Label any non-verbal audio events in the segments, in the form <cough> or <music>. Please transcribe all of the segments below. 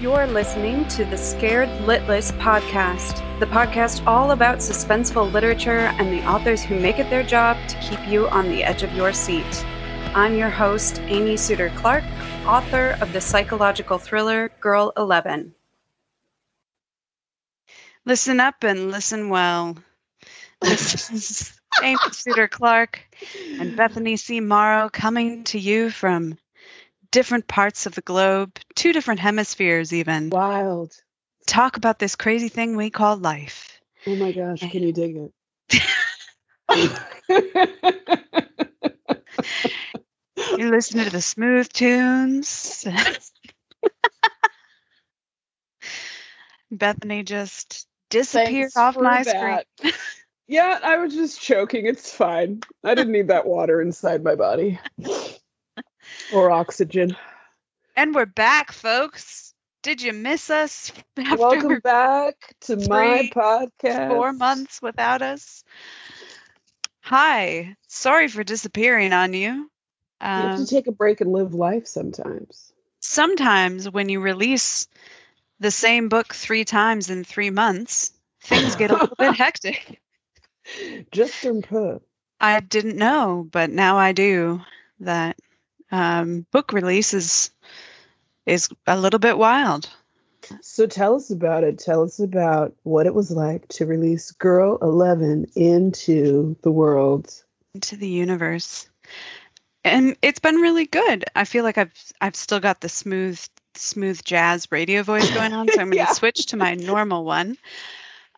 You're listening to the Scared Litless podcast, the podcast all about suspenseful literature and the authors who make it their job to keep you on the edge of your seat. I'm your host, Amy Suter Clark, author of the psychological thriller Girl 11. Listen up and listen well. This is <laughs> Amy Suter Clark and Bethany C. Morrow coming to you from different parts of the globe, two different hemispheres, even. Wild. Talk about this crazy thing we call life. Oh my gosh, can you dig it? <laughs> you listen to the smooth tunes. <laughs> Bethany just disappeared Thanks off my that. screen. yeah, I was just choking. It's fine. I didn't need that water inside my body <laughs> or oxygen. And we're back, folks. Did you miss us after Welcome back to my podcast. four months without us? Hi. Sorry for disappearing on you. You have Um, to take a break and live life sometimes. sometimes when you release the same book three times in three months, things get a little bit <laughs> hectic. Just don't put. I didn't know, but now I do that um, book release is is a little bit wild. So tell us about it. Tell us about what it was like to release Girl 11 into the world. into the universe. And it's been really good. I feel like I've I've still got the smooth smooth jazz radio voice <laughs> going on, so I'm going to Yeah. switch to my normal one.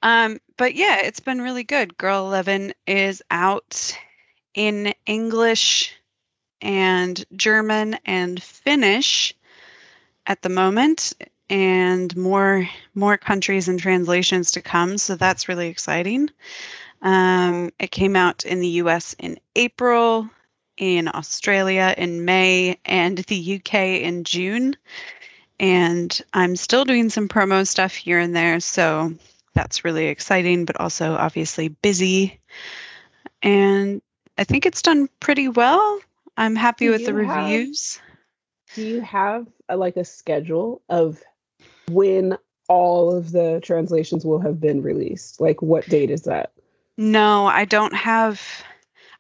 Um, but yeah, it's been really good. Girl 11 is out in English and German and Finnish at the moment and more more countries and translations to come, so that's really exciting. Um, it came out in the US in April, in Australia in May, and the UK in June. And I'm still doing some promo stuff here and there, so that's really exciting, but also obviously busy. And I think it's done pretty well. I'm happy Do with the you have- reviews. Do you have a, like a schedule of when all of the translations will have been released? Like what date is that? No, I don't have.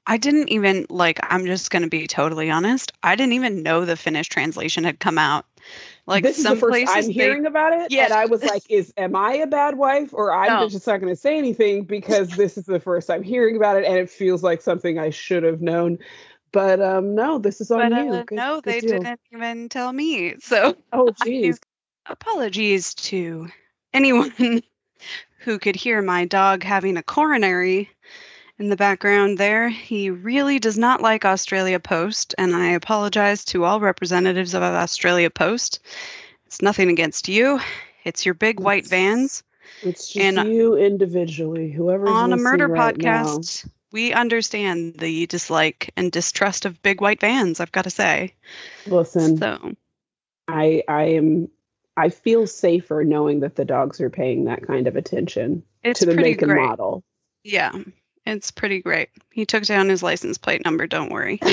I didn't even like. I'm just going to be totally honest. I didn't even know the Finnish translation had come out. Like this is some the first places, I'm they- hearing about it, Yes. and I was like, "Is am I a bad wife, or I'm No. just not going to say anything because this is the first I'm hearing about it, and it feels like something I should have known." But um, no, this is on but you. uh, Good- no, good they deal. didn't even tell me. So Oh, <laughs> geez. apologies to anyone <laughs> who could hear my dog having a coronary in the background there. He really does not like Australia Post, and I apologize to all representatives of Australia Post. It's nothing against you. It's your big white vans. It's just and, you individually, whoever's On a murder right now. We understand the dislike and distrust of big white vans, I've got to say. Listen, So, I I am I feel safer knowing that the dogs are paying that kind of attention it's to the pretty make and great. model. Yeah, it's pretty great. He took down his license plate number, don't worry. <laughs>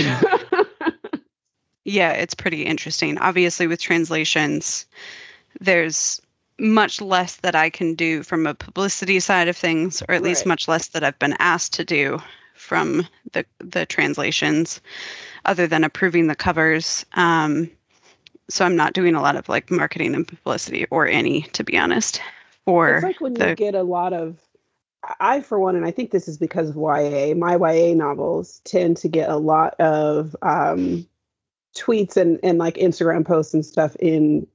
Yeah, it's pretty interesting. Obviously, with translations, there's much less that I can do from a publicity side of things, or at least much less that I've been asked to do from the the translations, other than approving the covers. Um, so I'm not doing a lot of like marketing and publicity, or any, to be honest. For it's like when the you get a lot of I for one, and I think this is because of YA, my YA novels tend to get a lot of um, tweets and, and like Instagram posts and stuff in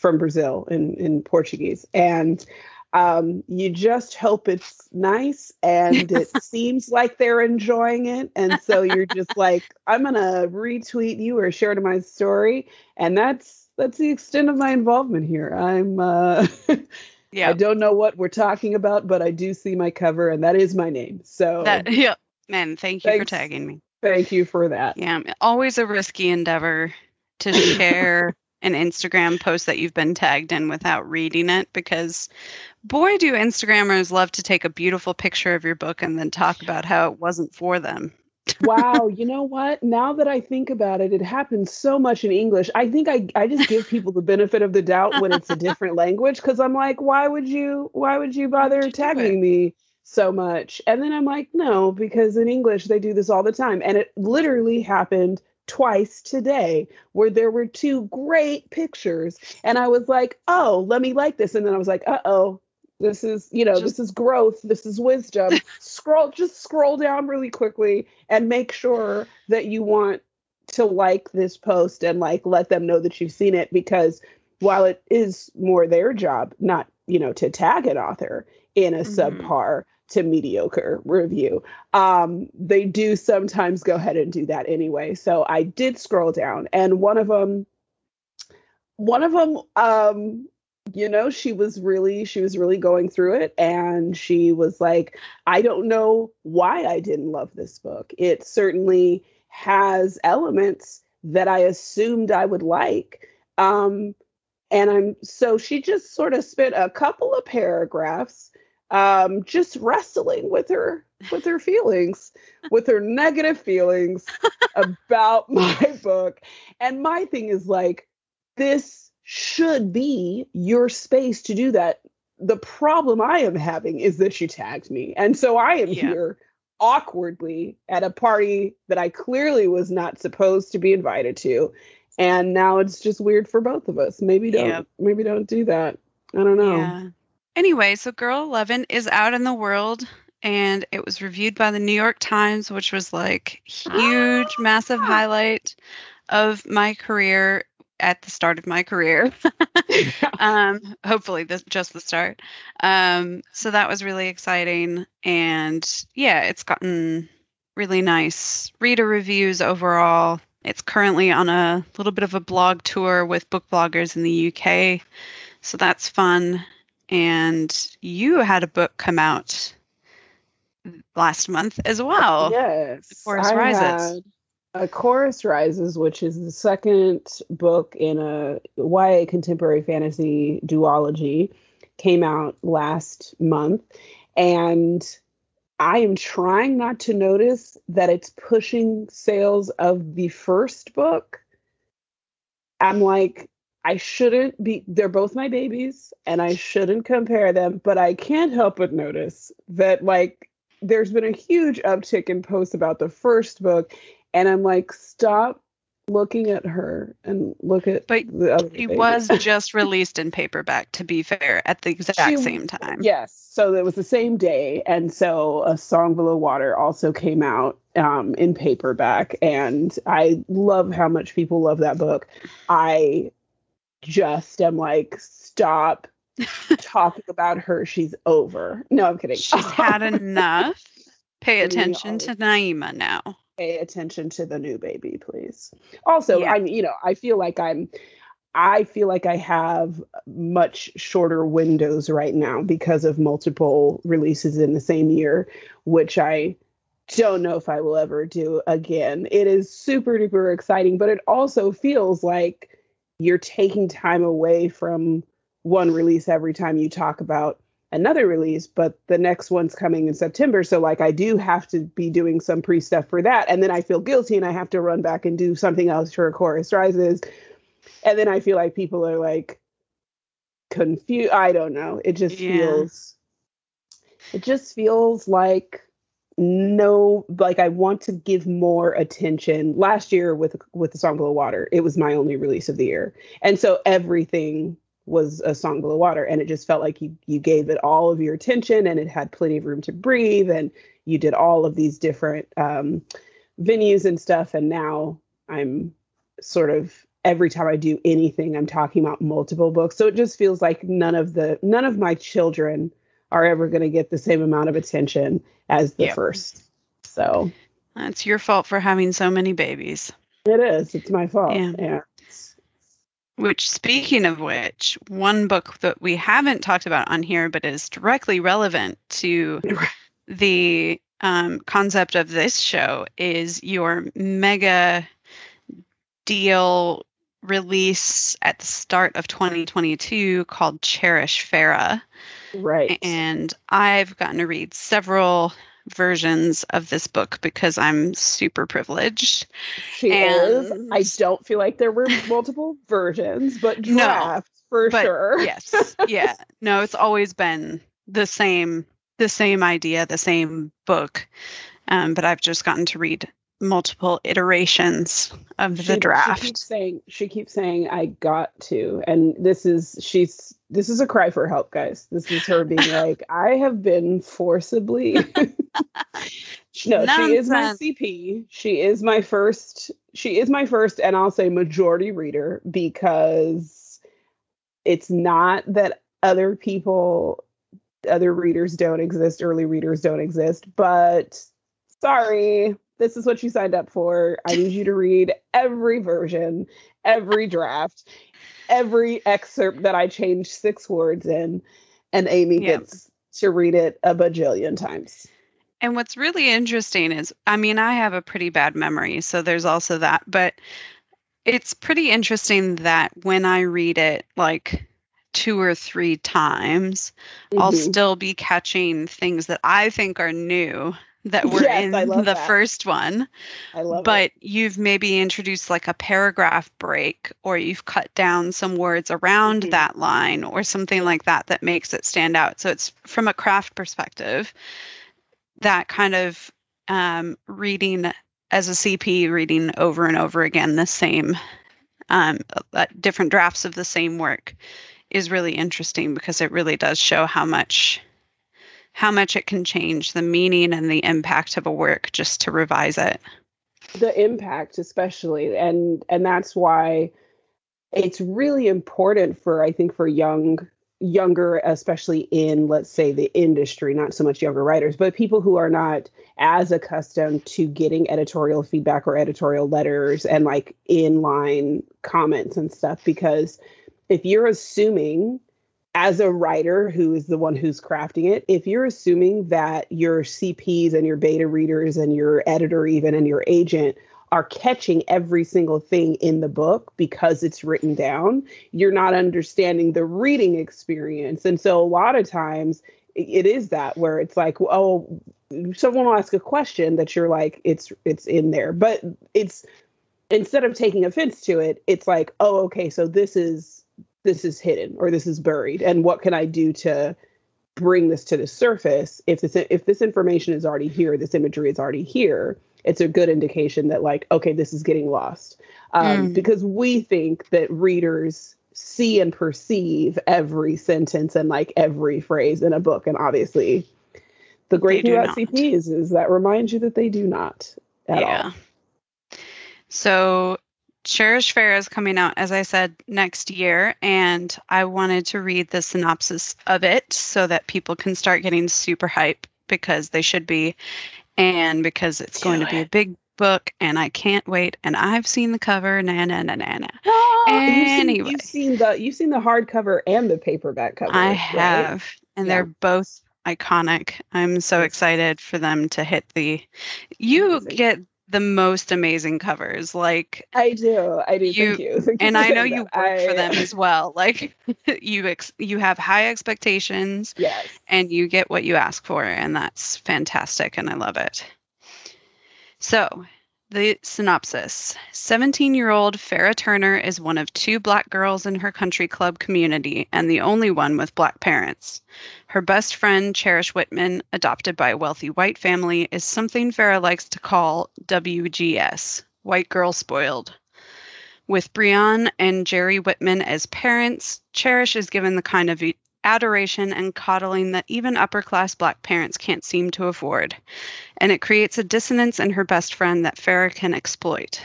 from Brazil in, in Portuguese. And um, you just hope it's nice and it <laughs> seems like they're enjoying it. And so you're just like, I'm gonna retweet you or share to my story. And that's that's the extent of my involvement here. I'm uh <laughs> yeah I don't know what we're talking about, but I do see my cover, and that is my name. So that <laughs> yeah man, thank you for tagging me. thank you for that. Yeah, always a risky endeavor to share an Instagram post that you've been tagged in without reading it because boy do Instagrammers love to take a beautiful picture of your book and then talk about how it wasn't for them. <laughs> wow, you know what? Now that I think about it, it happens so much in English. I think I, I just give people the benefit of the doubt when it's a different language because I'm like, why would you why would you bother you tagging me so much? And then I'm like, no, because in English they do this all the time. And it literally happened twice today where there were two great pictures and I was like, "Oh, let me like this." And then I was like, "Uh-oh, this is, you know, just, this is growth. This is wisdom. <laughs> scroll, just scroll down really quickly and make sure that you want to like this post and like let them know that you've seen it because while it is more their job, not, you know, to tag an author in a mm-hmm. subpar to mediocre review, um, they do sometimes go ahead and do that anyway. So I did scroll down and one of them, one of them, um, you know she was really she was really going through it and she was like i don't know why i didn't love this book. It certainly has elements that i assumed i would like. Um and i'm so she just sort of spent a couple of paragraphs um just wrestling with her with her feelings with her negative feelings <laughs> about my book and my thing is like this should be your space to do that. The problem I am having is that you tagged me. And so I am yeah. here awkwardly at a party that I clearly was not supposed to be invited to. And now it's just weird for both of us. Maybe don't yep. maybe don't do that. I don't know. Yeah. Anyway, so Girl 11 is out in the world and it was reviewed by the New York Times, which was like huge, massive highlight of my career at the start of my career. <laughs> um, hopefully, this just the start. Um, so that was really exciting, and yeah, it's gotten really nice reader reviews overall. It's currently on a little bit of a blog tour with book bloggers in the UK, so that's fun. And you had a book come out last month as well. Yes, the Chorus I Rises. A Chorus Rises, which is the second book in a YA contemporary fantasy duology, came out last month. And I am trying not to notice that it's pushing sales of the first book. I'm like, I shouldn't be, they're both my babies, and I shouldn't compare them, but I can't help but notice that, like, there's been a huge uptick in posts about the first book and I'm like, stop looking at her and look at but the other it was <laughs> just released in paperback to be fair at the exact she, same time. Yes so it was the same day and so a song below water also came out um, in paperback and i love how much people love that book. I just am like stop <laughs> talking about her she's over no i'm kidding she's had <laughs> enough pay attention to Naema now pay attention to the new baby, please. Also, yeah. I'm, you know, I feel like I'm I feel like I have much shorter windows right now because of multiple releases in the same year, which I don't know if I will ever do again. It is super duper exciting, but it also feels like you're taking time away from one release every time you talk about another release, but the next one's coming in September. So like I do have to be doing some pre stuff for that. And then I feel guilty and I have to run back and do something else for Chorus Rises. And then I feel like people are like confused. I don't know. It just yeah. feels it just feels like no like I want to give more attention. Last year with with the song Below Water, it was my only release of the year. And so everything was a song below water and it just felt like you you gave it all of your attention and it had plenty of room to breathe and you did all of these different um, venues and stuff and now i'm sort of every time i do anything i'm talking about multiple books so it just feels like none of the none of my children are ever going to get the same amount of attention as the yep. first so that's your fault for having so many babies it is it's my fault yeah, yeah. Which, speaking of which, one book that we haven't talked about on here, but is directly relevant to <laughs> the um, concept of this show, is your mega deal release at the start of 2022 called Cherish Farah. Right. And I've gotten to read several versions of this book because I'm super privileged. She is. I don't feel like there were multiple versions, but <laughs> drafts no, for but sure. yes. Yeah. <laughs> No, it's always been the same the same idea, the same book. Um, but I've just gotten to read multiple iterations of the draft. She keeps saying she keeps saying I got to, and this is she's this is a cry for help, guys. This is her being <laughs> like I have been forcibly. <laughs> no, Nonsense. she is my CP. She is my first. She is my first, and I'll say majority reader because it's not that other people other readers don't exist, early readers don't exist, but sorry, this is what you signed up for. I need you to read every version, every draft, every excerpt that I change six words in, and Amy gets to read it a bajillion times. And what's really interesting is, I mean, I have a pretty bad memory, so there's also that, but it's pretty interesting that when I read it, like two or three times, mm-hmm. I'll still be catching things that I think are new that <laughs> were yes, in the that. first one. I love but it. you've maybe introduced like a paragraph break or you've cut down some words around mm-hmm. that line or something like that that makes it stand out. So it's from a craft perspective, that kind of um, reading as a CP, reading over and over again the same, um, uh, different drafts of the same work is really interesting because it really does show how much how much it can change the meaning and the impact of a work just to revise it. The impact especially and and that's why it's really important for i think for young younger especially in let's say the industry not so much younger writers but people who are not as accustomed to getting editorial feedback or editorial letters and like inline comments and stuff because if you're assuming as a writer who is the one who's crafting it, if you're assuming that your CPs and your beta readers and your editor, even and your agent are catching every single thing in the book because it's written down, you're not understanding the reading experience. And so a lot of times it is that where it's like, oh, someone will ask a question that you're like, it's it's in there. But it's instead of taking offense to it, it's like, oh, okay, so this is this is hidden or this is buried and what can i do to bring this to the surface if this if this information is already here this imagery is already here it's a good indication that like okay this is getting lost um, mm. because we think that readers see and perceive every sentence and like every phrase in a book and obviously the great thing about cps is that reminds you that they do not at yeah. all so Cherish Farah is coming out, as I said, next year, and I wanted to read the synopsis of it so that people can start getting super hype because they should be, and because it's going to be a big book, and I can't wait. And I've seen the cover, na na na na na. Oh, anyway, you've seen, you've seen, the you've seen the hardcover and the paperback cover. I have, and yeah. they're both iconic. I'm so excited for them to hit the. You get the most amazing covers. Like I do, I do. You, Thank you. <laughs> Thank and I know you work I... for them as well. <laughs> Like you, ex- you have high expectations. <laughs> Yes. And you get what you ask for, and that's fantastic, and I love it. So the synopsis 17 year old Farah Turner is one of two black girls in her country club community and the only one with black parents. Her best friend, Cherish Whitman, adopted by a wealthy white family, is something Farah likes to call WGS White Girl Spoiled. With Breon and Jerry Whitman as parents, Cherish is given the kind of adoration and coddling that even upper class black parents can't seem to afford, and it creates a dissonance in her best friend that Farah can exploit.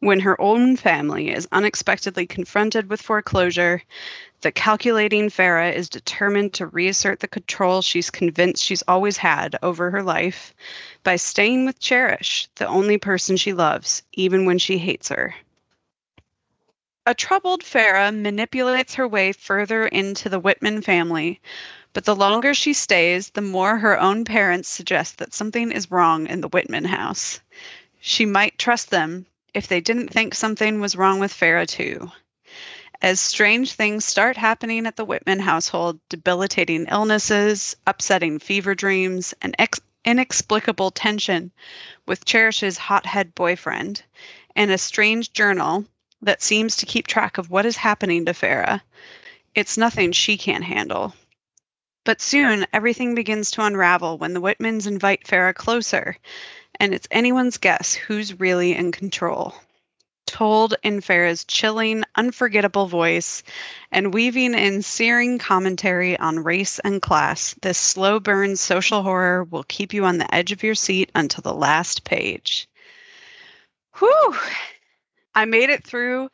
When her own family is unexpectedly confronted with foreclosure, the calculating Farah is determined to reassert the control she's convinced she's always had over her life by staying with Cherish, the only person she loves, even when she hates her. A troubled Farah manipulates her way further into the Whitman family, but the longer she stays, the more her own parents suggest that something is wrong in the Whitman house. She might trust them if they didn't think something was wrong with Farah, too. As strange things start happening at the Whitman household, debilitating illnesses, upsetting fever dreams, and ex- inexplicable tension with Cherish's hothead boyfriend and a strange journal that seems to keep track of what is happening to Farah. It's nothing she can't handle. But soon, everything begins to unravel when the Whitmans invite Farah closer, and it's anyone's guess who's really in control. Told in Farah's chilling, unforgettable voice, and weaving in searing commentary on race and class, this slow burn social horror will keep you on the edge of your seat until the last page. Whew! I made it through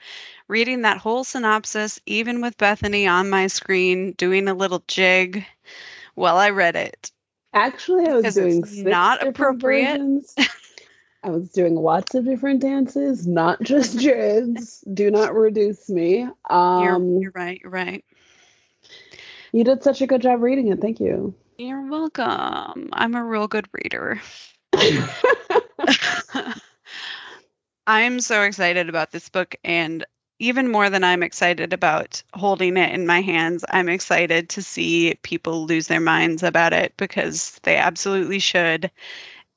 reading that whole synopsis, even with Bethany on my screen doing a little jig while I read it. Actually, I was doing not appropriate. <laughs> I was doing lots of different dances, not <laughs> just jigs. Do not reduce me. Um, you're, you're right. You're right. you did such a good job reading it. Thank you. You're welcome. I'm a real good reader. <laughs> I'm so excited about this book, and even more than I'm excited about holding it in my hands, I'm excited to see people lose their minds about it because they absolutely should.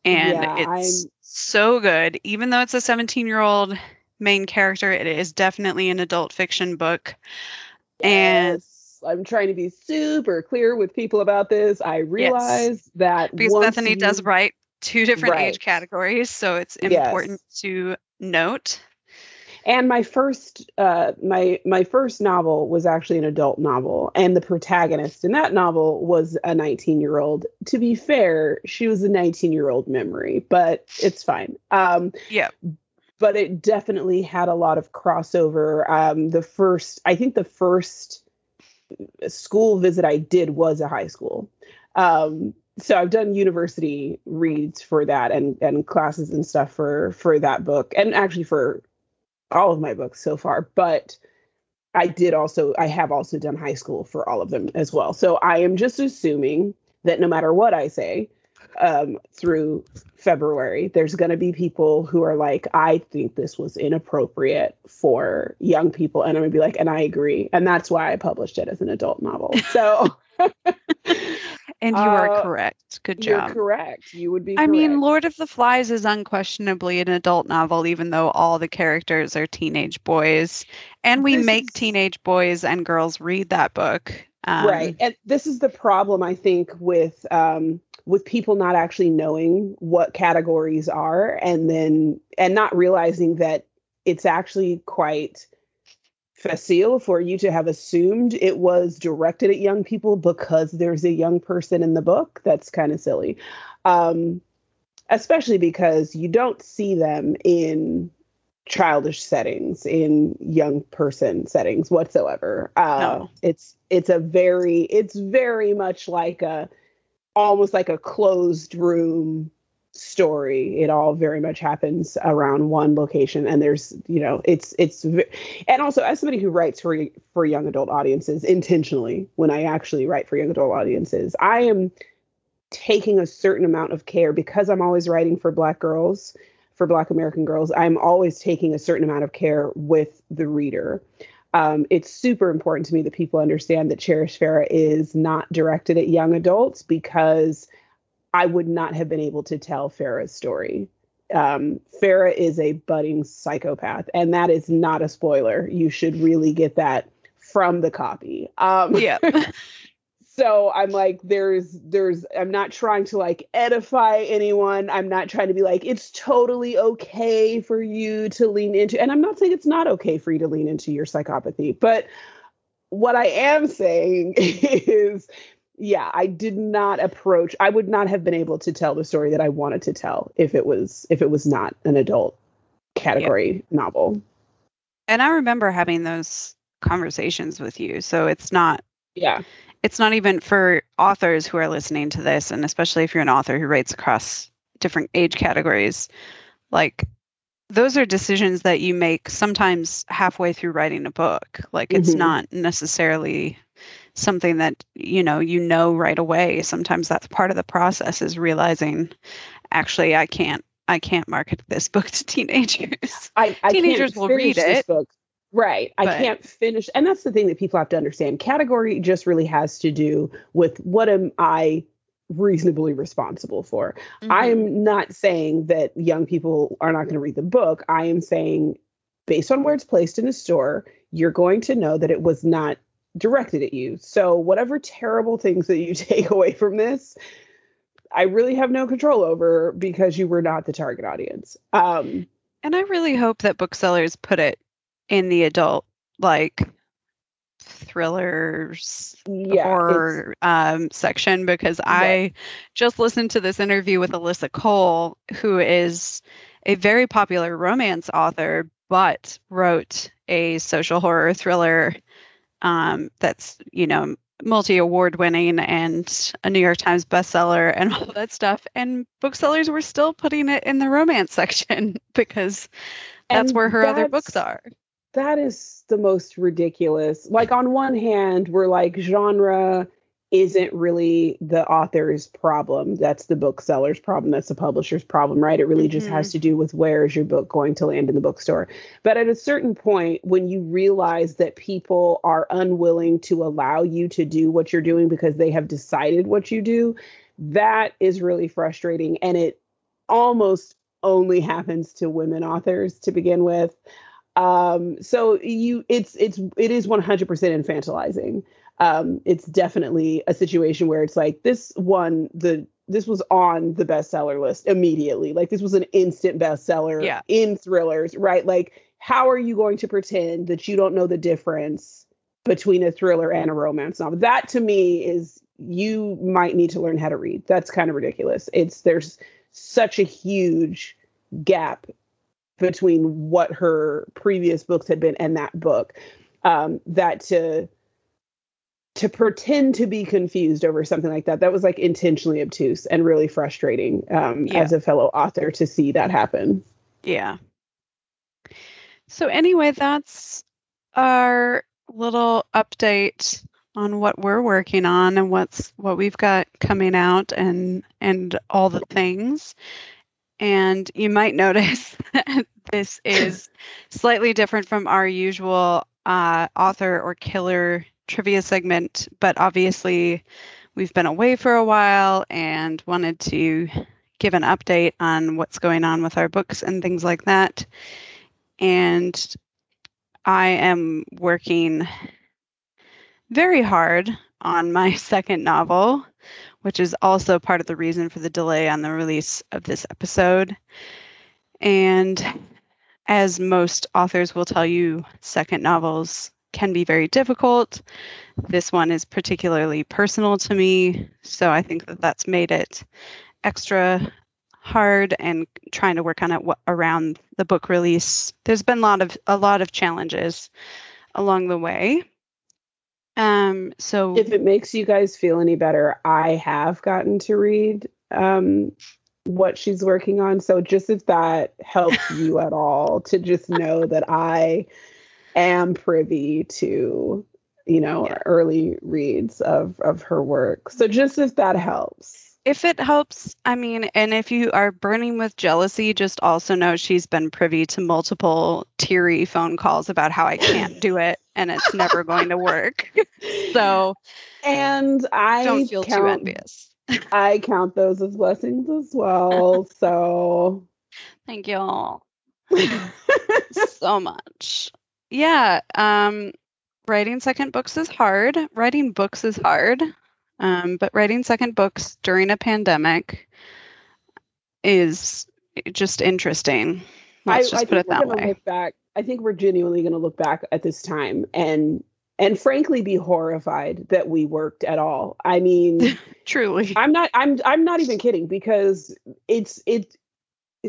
And Yeah, it's I'm- so good. Even though it's a 17 year old main character, it is definitely an adult fiction book. And I'm trying to be super clear with people about this. I realize that because Bethany does write two different age categories, so it's Yes. important to note. and my first uh my my first novel was actually an adult novel and the protagonist in that novel was a 19 year old to be fair she was a 19 year old memory but it's fine um Yeah. but it definitely had a lot of crossover um the first i think the first school visit i did was a high school um so I've done university reads for that and and classes and stuff for for that book and actually for all of my books so far but I did also I have also done high school for all of them as well. So I am just assuming that no matter what I say um through February there's going to be people who are like I think this was inappropriate for young people and I'm going to be like and I agree and that's why I published it as an adult novel. So <laughs> And you are Uh, correct. Good you're job. correct. You would be I mean. Lord of the Flies is unquestionably an adult novel, even though all the characters are teenage boys. And we This make is- teenage boys and girls read that book. Um, right and this is the problem i think with um with people not actually knowing what categories are and then and not realizing that it's actually quite facile for you to have assumed it was directed at young people because there's a young person in the book? That's kind of silly. Um especially because you don't see them in childish settings in young person settings whatsoever. Uh No. it's it's a very it's very much like a almost like a closed room story it all very much happens around one location and there's you know it's it's and also as somebody who writes for for young adult audiences intentionally when i actually write for young adult audiences i am taking a certain amount of care because i'm always writing for black girls for black american girls i'm always taking a certain amount of care with the reader. Um, it's super important to me that people understand that cherish farah is not directed at young adults because i would not have been able to tell farah's story. Um, farah is a budding psychopath and that is not a spoiler. You should really get that from the copy. Um, Yeah. <laughs> so i'm like there's there's i'm not trying to like edify anyone. I'm not trying to be like it's totally okay for you to lean into and i'm not saying it's not okay for you to lean into your psychopathy but what i am saying <laughs> is yeah i did not approach i would not have been able to tell the story that i wanted to tell if it was if it was not an adult category novel and I remember having those conversations with you. So it's not yeah it's not even for authors who are listening to this, and especially if you're an author who writes across different age categories, like those are decisions that you make sometimes halfway through writing a book. Like it's Mhm. not necessarily something that you know you know right away. Sometimes that's part of the process is realizing actually I can't I can't market this book to teenagers. <laughs> I, I Teenagers will read this it, book. Right. I can't finish. And that's the thing that people have to understand. Category just really has to do with what am I reasonably responsible for. Mhm. I am not saying that young people are not going to read the book. I am saying, based on where it's placed in a store, you're going to know that it was not directed at you. So, whatever terrible things that you <laughs> take away from this, I really have no control over because you were not the target audience. Um, And I really hope that booksellers put it in the adult like thrillers yeah, horror um, section because I just listened to this interview with Alyssa Cole, who is a very popular romance author, but wrote a social horror thriller um, that's, you know, multi award winning and a New York Times bestseller and <laughs> all that stuff. And booksellers were still putting it in the romance <laughs> section because that's And where her other books are. that is the most ridiculous. Like on one hand, we're like genre isn't really the author's problem. That's the bookseller's problem. That's the publisher's problem, right? It really just Mhm. has to do with where is your book going to land in the bookstore. But at a certain point, when you realize that people are unwilling to allow you to do what you're doing because they have decided what you do, that is really frustrating. And it almost only happens to women authors to begin with um so you it's it's it is 100% infantilizing um it's definitely a situation where it's like this one the this was on the bestseller list immediately. Like this was an instant bestseller Yeah. in thrillers right? Like how are you going to pretend that you don't know the difference between a thriller and a romance novel? That to me is you might need to learn how to read. That's kind of ridiculous. It's there's such a huge gap between what her previous books had been and that book. Um that to to pretend to be confused over something like that that was like intentionally obtuse and really frustrating um Yeah. as a fellow author to see that happen Yeah. So anyway, that's our little update on what we're working on and what's what we've got coming out and and all the things. And you might notice <laughs> that this is slightly different from our usual uh, author or killer trivia segment, but obviously we've been away for a while and wanted to give an update on what's going on with our books and things like that. And I am working very hard on my <laughs> second novel, which is also part of the reason for the delay on the release of this episode. And as most authors will tell you, second novels can be very difficult. This one is particularly personal to me, so I think that that's made it extra hard and trying to work on it w- around the book release. There's been a lot of a lot of challenges along the way. Um, so if it makes you guys feel any better i have gotten to read um what she's working on so just if that helps <laughs> you at all to just know that i am privy to you know Yeah. early reads of of her work so mm-hmm. just if that helps if it helps, I mean, and if you are burning with jealousy, just also know she's been privy to multiple teary phone calls about how I can't do it and it's never going to work. So and i don't feel too count, envious. i count those as blessings as well so <laughs> Thank you all <laughs> so much. Yeah, um, writing second books is hard. Writing books is hard. Um, but writing second books during a pandemic is just interesting. Let's just put it that way. Back, I think we're genuinely going to look back at this time and and frankly be horrified that we worked at all. I mean, <laughs> Truly. I'm not I'm I'm not even kidding because it's it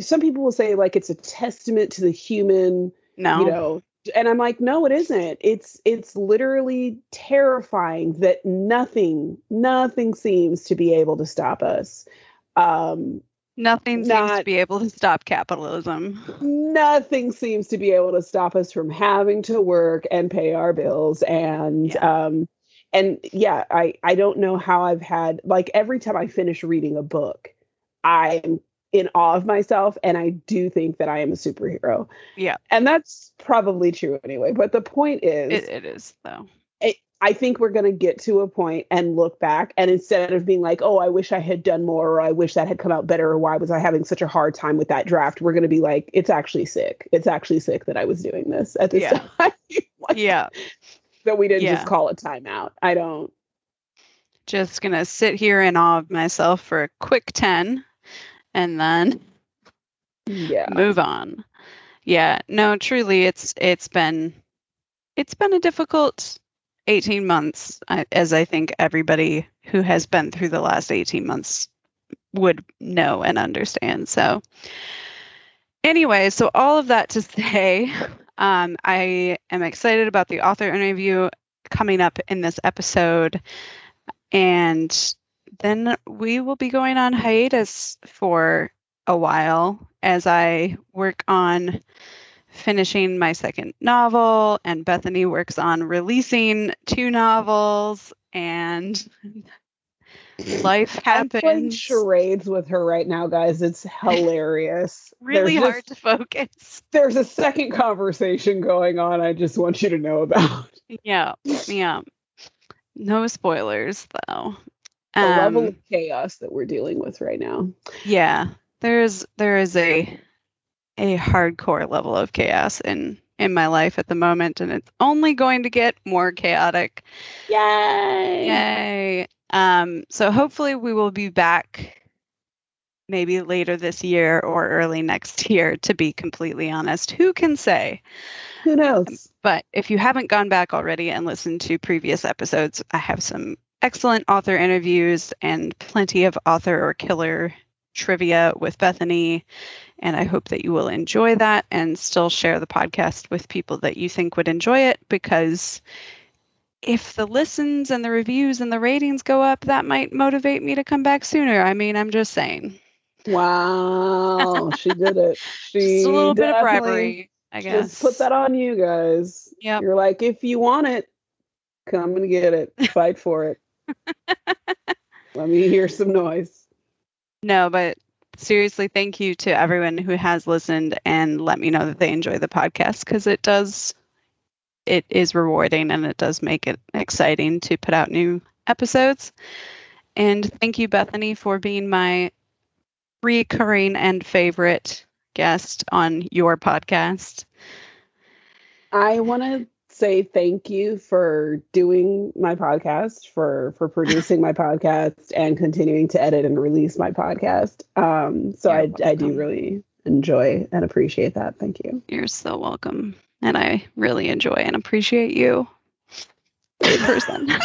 some people will say like it's a testament to the human, No. you know, and I'm like no it isn't. It's it's literally terrifying that nothing nothing seems to be able to stop us. Um Nothing seems to be able to stop capitalism. nothing seems to be able to stop us from having to work and pay our bills and um and yeah i i don't know how i've had like every time i finish reading a book i am in awe of myself and i do think that i am a superhero Yeah. and that's probably true anyway but the point is It, it is though. it, I think we're going to get to a point and look back, and instead of being like, "Oh, I wish I had done more," or "I wish that had come out better," or "Why was I having such a hard time with that draft?" We're going to be like, "It's actually sick. It's actually sick that I was doing this at this Yeah. <laughs> time." Like, Yeah. <laughs> that we didn't Yeah. just call a timeout. I don't. Just gonna sit here in awe of myself for a quick 10 and then Yeah. move on. Yeah, no, truly it's it's been it's been a difficult 18 months as I think everybody who has been through the last 18 months would know and understand. So anyway, so all of that to say, um, I am excited about the author interview coming up in this episode. And then we will be going on hiatus for a while as I work on finishing my second novel, and Bethany works on releasing two novels, and life I'm happens. charades with her right now, guys. It's <laughs> hilarious. Really There's hard just- to focus. There's a second conversation going on. I just want you to know about Yeah, yeah. No spoilers though. The level Um, of chaos that we're dealing with right now. yeah, there's there is a a hardcore level of chaos in in my life at the moment, and it's only going to get more chaotic. Yay! Yay! Um, so hopefully we will be back maybe later this year or early next <laughs> year. To be completely honest, who can say? Who knows? But if you haven't gone back already and listened to previous episodes, I have some excellent author interviews and plenty of author or killer trivia with Bethany. And I hope that you will enjoy that and still share the podcast with people that you think would enjoy it because if the listens and the reviews and the ratings go up, that might motivate me to come back sooner. I mean, I'm just saying. Wow, <laughs> she did it. She Just a little bit of bribery, I guess. Just put that on you guys. Yeah, You're like, if you want it, come and get it. <laughs> Fight for it. <laughs> Let me hear some noise. No, but seriously, thank you to everyone who has listened and let me know that they enjoy the podcast because it does, it is rewarding and it does make it exciting to put out new episodes. And thank you, Bethany, for being my recurring and favorite guest on your podcast. I want to say thank you for doing my podcast, for for producing my podcast, and continuing to edit and release my podcast. Um, so You're I I do really enjoy and appreciate that. Thank you. You're so welcome. And I really enjoy and appreciate you person. <laughs>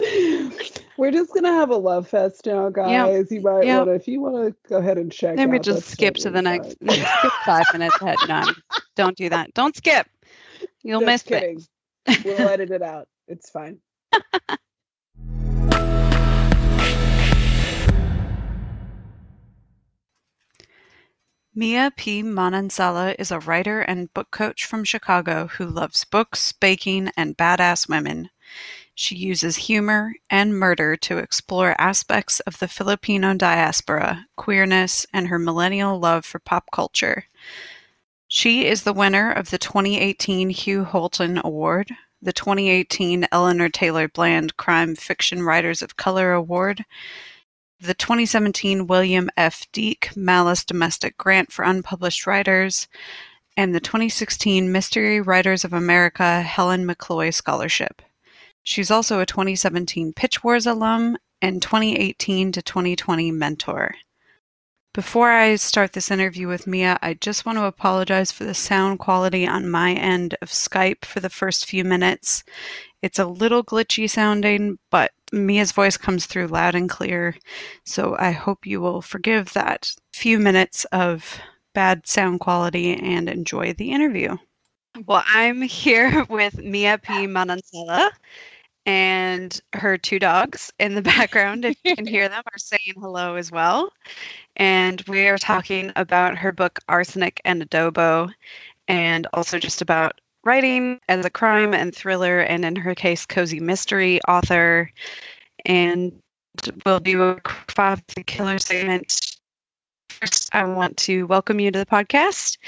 <laughs> We're just gonna have a love fest now, guys. You might Yep. want to, if you want to go ahead and check. Let me just skip to the totally next. skip five minutes ahead. No, <laughs> don't do that. Don't skip. You'll Just miss kidding. it. We'll <laughs> edit it out. It's fine. Mia P. Manansala is a writer and book coach from Chicago who loves books, baking, and badass women. She uses humor and murder to explore aspects of the Filipino diaspora, queerness, and her millennial love for pop culture. She is the winner of the 2018 Hugh Holton Award, the 2018 Eleanor Taylor Bland Crime Fiction Writers of Color Award, the 2017 William F. Deeck Malice Domestic Grant for Unpublished Writers, and the 2016 Mystery Writers of America Helen McCloy Scholarship. She's also a 2017 Pitch Wars alum and 2018 to 2020 mentor. Before I start this interview with Mia, I just want to apologize for the sound quality on my end of Skype for the first few minutes. It's a little glitchy sounding, but Mia's voice comes through loud and clear, so I hope you will forgive that few minutes of bad sound quality and enjoy the interview. Well, I'm here <laughs> with Mia P. Manansala and her two dogs in the <laughs> background, if you can hear <laughs> them, are saying hello as well. And we are talking about her book, Arsenic and Adobo, and also just about writing as a crime and thriller, and in her case, cozy mystery author. And we'll do a five to killer segment. First, I want to welcome you to the podcast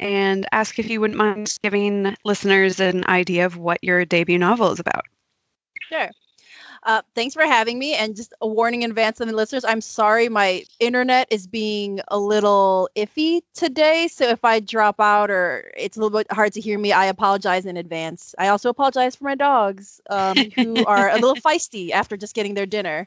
and ask if you wouldn't mind giving listeners an idea of what your debut novel is about. Sure. Uh, thanks for having me. And just a warning in advance to the listeners, I'm sorry my internet is being a little iffy today. So if I drop out or it's a little bit hard to hear me, I apologize in advance. I also apologize for my dogs um, who are a little feisty after just getting their dinner.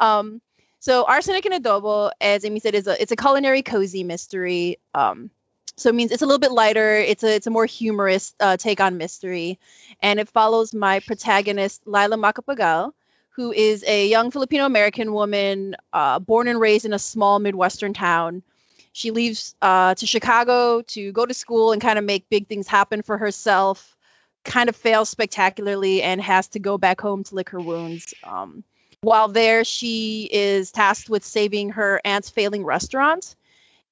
Um, so Arsenic and Adobo, as Amy said, is a it's a culinary cozy mystery. Um, so it means it's a little bit lighter. It's a it's a more humorous uh, take on mystery, and it follows my protagonist Lila Macapagal, who is a young Filipino American woman uh, born and raised in a small Midwestern town. She leaves uh, to Chicago to go to school and kind of make big things happen for herself. Kind of fails spectacularly and has to go back home to lick her wounds. Um, while there, she is tasked with saving her aunt's failing restaurant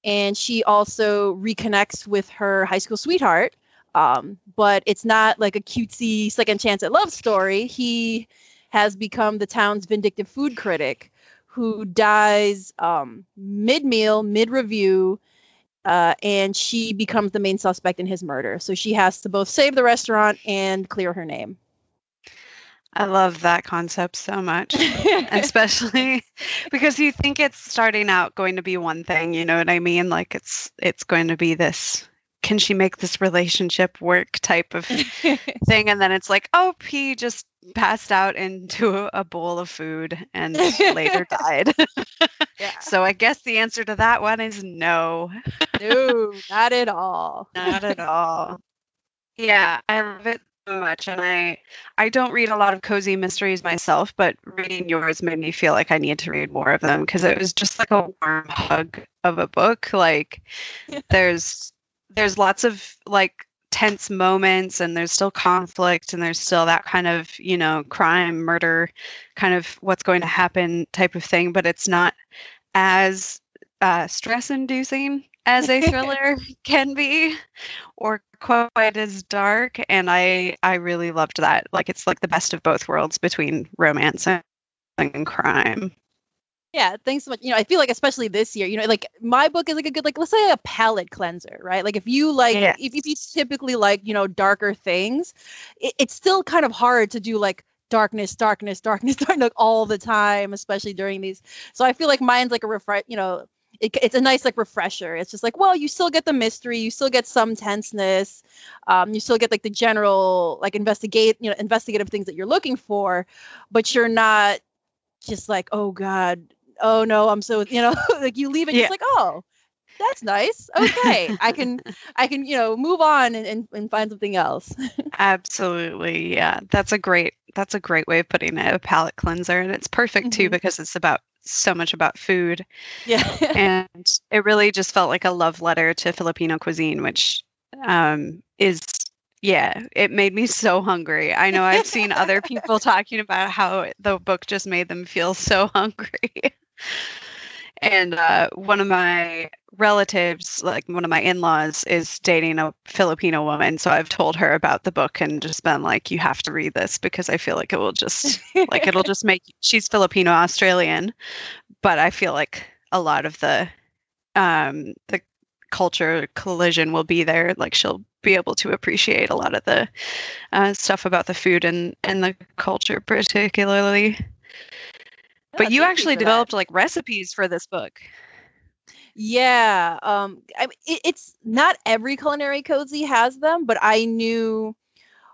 and she also reconnects with her high school sweetheart. Um, but it's not like a cutesy second chance at love story. He has become the town's vindictive food critic who dies um, mid meal, mid review, uh, and she becomes the main suspect in his murder. So she has to both save the restaurant and clear her name. I love that concept so much, <laughs> especially <laughs> because you think it's starting out going to be one thing, you know what I mean? Like it's it's going to be this can she make this relationship work type of <laughs> thing? And then it's like oh he just passed out into a bowl of food and later died. Yeah. so i guess the answer to that one is no. No not at all. Not at all. Yeah i love it much and i i don't read a lot of cozy mysteries myself but reading yours made me feel like i need to read more of them because it was just like a warm hug of a book like there's there's lots of like tense moments and there's still conflict and there's still that kind of you know crime murder kind of what's going to happen type of thing but it's not as uh, stress inducing as a <laughs> thriller can be or quite as dark and i i really loved that. Like it's like the best of both worlds between romance and, and crime. Yeah thanks so much. You know i feel like especially this year you know like my book is like a good like let's say a palate cleanser right? Like if you like yes. if, if you typically like you know darker things it, it's still kind of hard to do like darkness darkness darkness <laughs> darkness like all the time especially during these. So i feel like mine's like a refresh you know it, it's a nice like refresher. It's just like, well, you still get the mystery, you still get some tenseness, um, you still get like the general like investigate, you know, investigative things that you're looking for, but you're not just like, oh god, oh no, I'm so you know, <laughs> like you leave it yeah. just like, oh, that's nice. Okay, I can <laughs> I can you know move on and, and, and find something else. <laughs> Absolutely, yeah. That's a great that's a great way of putting it. A palate cleanser, and it's perfect mm-hmm. too because it's about so much about food. Yeah. <laughs> and it really just felt like a love letter to Filipino cuisine, which um, is, yeah, it made me so hungry. I know I've seen other <laughs> people talking about how the book just made them feel so <laughs> hungry. And uh, one of my relatives, like one of my in-laws, is dating a Filipino woman. So I've told her about the book and just been like, "You have to read this because I feel like it will just like it'll just make." She's Filipino Australian, but I feel like a lot of the um, the culture collision will be there. Like she'll be able to appreciate a lot of the uh, stuff about the food and and the culture particularly. <laughs> but you actually you developed that. like recipes for this book. Yeah, um, I, it, it's not every culinary cozy has them, but I knew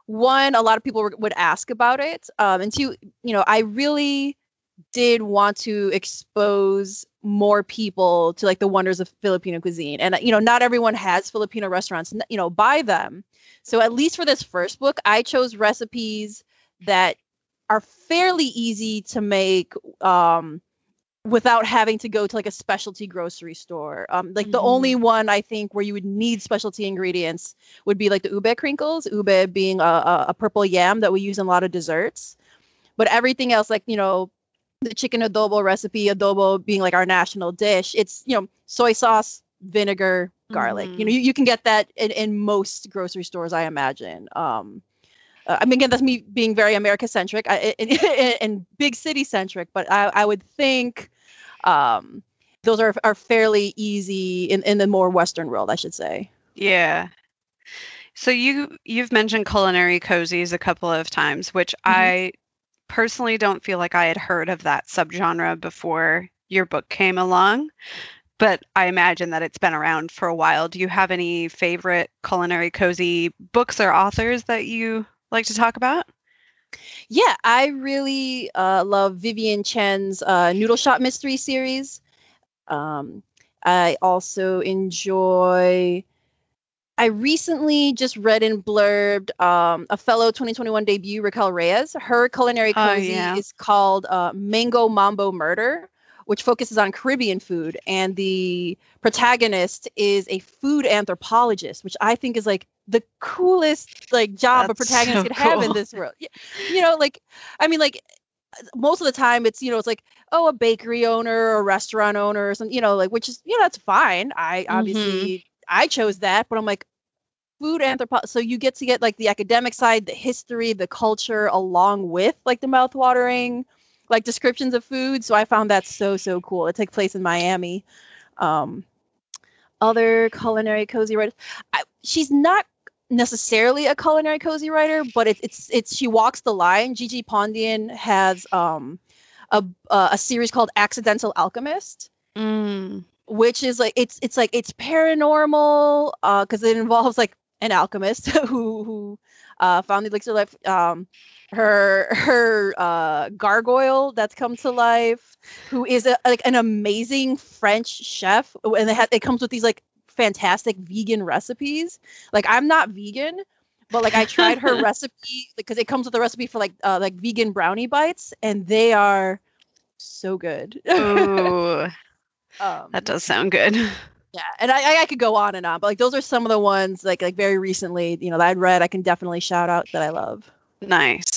one, a lot of people would ask about it, um, and two, you know, I really did want to expose more people to like the wonders of Filipino cuisine, and you know, not everyone has Filipino restaurants, you know, buy them. So at least for this first book, I chose recipes that are fairly easy to make. Um, without having to go to like a specialty grocery store. Um, like mm-hmm. the only one I think where you would need specialty ingredients would be like the ube crinkles, ube being a, a, purple yam that we use in a lot of desserts. But everything else, like, you know, the chicken adobo recipe, adobo being like our national dish, it's, you know, soy sauce, vinegar, garlic. Mm-hmm. You know, you, you can get that in, in most grocery stores, I imagine. Um, uh, I mean, again, that's me being very America centric and big city centric, but I, I would think um, those are, are fairly easy in, in the more Western world, I should say. Yeah. So you you've mentioned culinary cozies a couple of times, which I personally don't feel like I had heard of that subgenre before your book came along, but I imagine that it's been around for a while. Do you have any favorite culinary cozy books or authors that you like to talk about? Yeah, I really uh, love Vivien Chien's uh, Noodle Shop Mystery series. Um, I also enjoy. I recently just read and blurbed um, a fellow 2021 debut, Raquel Reyes. Her culinary Oh, cozy yeah. is called uh, Mango Mambo Murder, which focuses on Caribbean food. And the protagonist is a food anthropologist, which I think is like the coolest like job a protagonist so could have in this world. You know, like I mean, like most of the time it's you know it's like oh a bakery owner or a restaurant owner or something you know like which is you know that's fine. I Mm-hmm. obviously i chose that but i'm like food anthropology so you get to get like the academic side the history the culture along with like the mouth-watering like descriptions of food. So i found that so so cool. It takes place in miami. Um other culinary cozy writers. I, she's not necessarily a culinary cozy writer, but it's it's it's she walks the line. Gigi Pandian has um a uh, a series called Accidental Alchemist, Mm. which is like it's it's like it's paranormal uh because it involves like an alchemist <laughs> who who uh found the elixir life um her her uh gargoyle that's come to life who is a, like an amazing french chef and it, ha- it comes with these like fantastic vegan recipes like i'm not vegan but like i tried her <laughs> recipe because it comes with a recipe for like uh like vegan brownie bites and they are so good <laughs> Ooh, um that does sound good. yeah, and I, I could go on and on, but like those are some of the ones like like very recently, you know, that I'd read. I can definitely shout out that I love. Nice.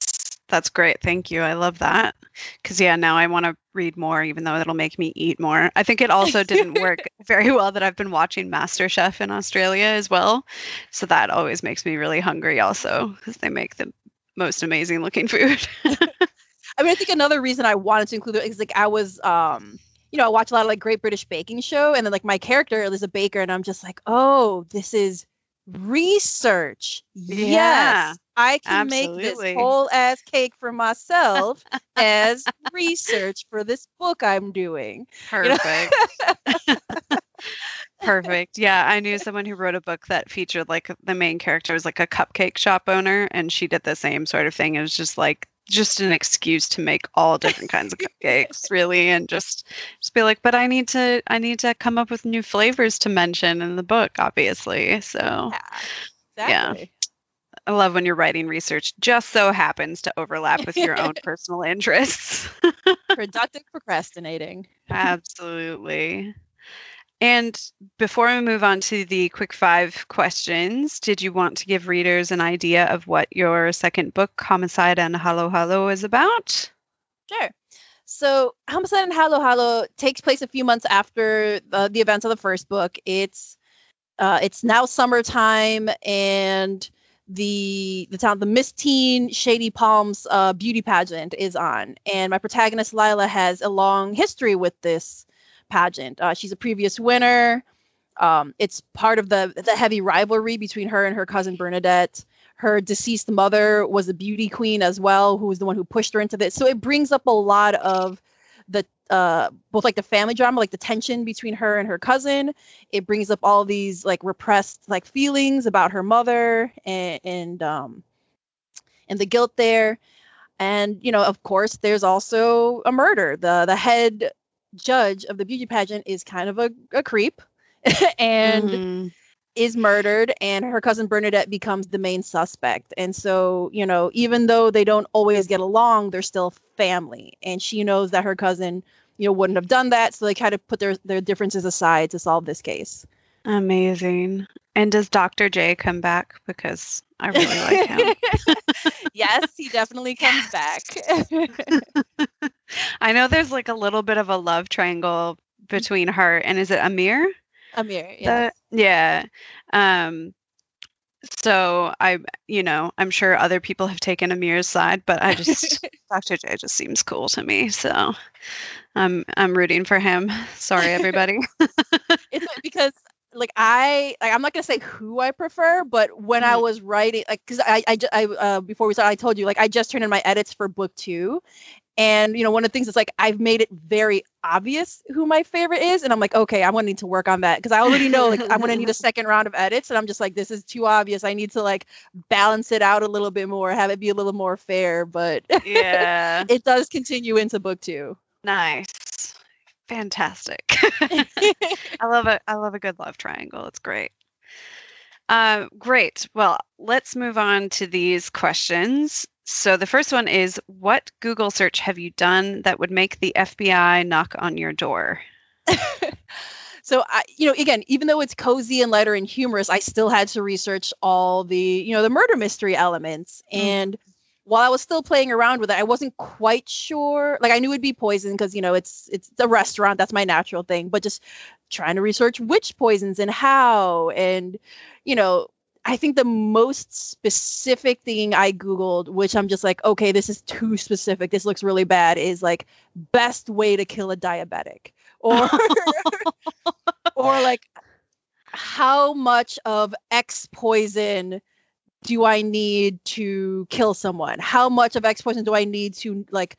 That's great. Thank you. I love that. Because, yeah, now I want to read more, even though it'll make me eat more. I think it also <laughs> didn't work very well that I've been watching MasterChef in Australia as well. So that always makes me really hungry, also, because they make the most amazing looking food. <laughs> I mean, I think another reason I wanted to include it is like I was um you know, I watch a lot of like Great British Baking Show, and then like my character is a baker, and I'm just like, oh, this is research. Yeah, Yes, I can make this whole ass cake for myself <laughs> as research for this book I'm doing. You know? Perfect. <laughs> Perfect. Yeah, I knew someone who wrote a book that featured like the main character was like a cupcake shop owner, and she did the same sort of thing. It was just like just an excuse to make all different kinds of cupcakes, really, and just just be like, but I need to I need to come up with new flavors to mention in the book, obviously. So Yeah, Yeah. I love when your writing research just so happens to overlap with your own <laughs> personal interests. <laughs> Productive procrastinating. Absolutely. And before we move on to the quick five questions, did you want to give readers an idea of what your second book, Homicide and Halo-Halo, is about? Sure. So, Homicide and Halo-Halo takes place a few months after the, the events of the first book. It's uh, it's now summertime, and the the town, the Miss Teen Shady Palms uh, beauty pageant is on, and my protagonist Lila has a long history with this pageant. Uh, she's a previous winner. Um, it's part of the the heavy rivalry between her and her cousin Bernadette. Her deceased mother was a beauty queen as well, who was the one who pushed her into this. So it brings up a lot of the uh, both like the family drama, like the tension between her and her cousin. It brings up all these like repressed like feelings about her mother and and um and the guilt there. And you know, of course, there's also a murder. The the head judge of the beauty pageant is kind of a, a creep <laughs> and Mhm. Is murdered and her cousin Bernadette becomes the main suspect. And so, you know, even though they don't always get along, they're still family. And she knows that her cousin, you know, wouldn't have done that. So they kind of put their, their differences aside to solve this case. Amazing. And does Dr. J come back? Because I really like him. <laughs> <laughs> yes, he definitely comes back. <laughs> I know there's like a little bit of a love triangle between her and is it Amir? Amir, yes. The- yeah. Um so I you know, I'm sure other people have taken Amir's side, but I just <laughs> Dr. J just seems cool to me. So I'm I'm rooting for him. Sorry everybody. <laughs> it's because like I like I'm not gonna say who I prefer, but when I Mhm. was writing, like, cause I I, I uh, before we started, I told you like I just turned in my edits for book two, and you know one of the things is like I've made it very obvious who my favorite is, and I'm like okay, I'm gonna need to work on that because I already know like I'm gonna need a <laughs> second round of edits, and I'm just like this is too obvious. I need to like balance it out a little bit more, have it be a little more fair, but Yeah. <laughs> it does continue into book two. nice. Fantastic. <laughs> I love it. I love a good love triangle. It's great. Uh, great. Well, let's move on to these questions. So the first one is What Google search have you done that would make the FBI knock on your door? <laughs> so I, you know, again, even though it's cozy and lighter and humorous, I still had to research all the, you know, the murder mystery elements. Mm. And while I was still playing around with it, I wasn't quite sure. Like I knew it'd be poison because you know it's it's a restaurant. That's my natural thing. But just trying to research which poisons and how, and you know, I think the most specific thing I googled, which I'm just like, okay, this is too specific. This looks really bad. Is like best way to kill a diabetic, <laughs> or or like how much of X poison do I need to kill someone? How much of X poison do I need to like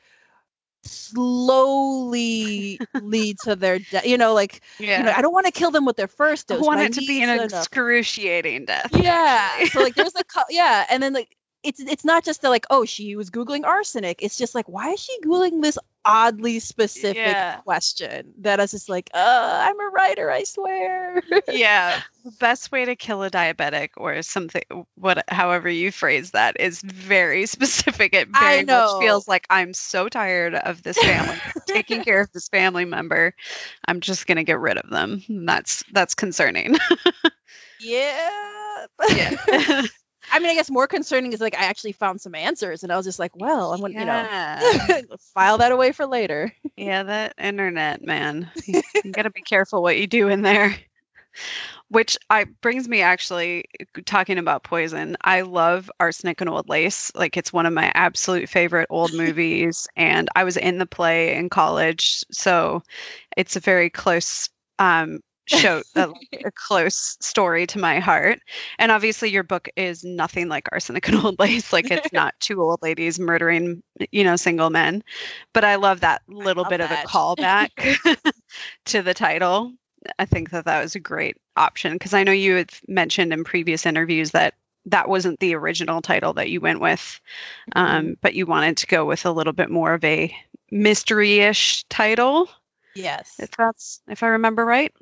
slowly lead to their death? You know, like Yeah. you know, I don't want to kill them with their first I dose. want but it to be an enough. excruciating death. Yeah. So like there's <laughs> a yeah, and then like it's it's not just the like oh she was googling arsenic. It's just like why is she googling this oddly specific Yeah. question that is just like uh I'm a writer I swear. <laughs> yeah the best way to kill a diabetic or something what however you phrase that is very <laughs> specific it very much feels like i'm so tired of this family <laughs> taking care of this family member i'm just going to get rid of them And that's that's concerning yeah. yeah I mean I guess more concerning is like I actually found some answers and I was just like well I'm gonna you know <laughs> file that away for later. yeah that internet man <laughs> you, you got to be careful what you do in there which I brings me actually talking about poison. I love Arsenic and Old Lace. Like it's one of my absolute favorite old <laughs> movies, and I was in the play in college, so it's a very close um, show, a, <laughs> a close story to my heart. And obviously, your book is nothing like Arsenic and Old Lace. Like it's <laughs> not two old ladies murdering, you know, single men. But I love that little love bit of a that. callback <laughs> to the title. I think that that was a great option because I know you had mentioned in previous interviews that that wasn't the original title that you went with, um, but you wanted to go with a little bit more of a mystery-ish title. Yes. If that's if I remember right.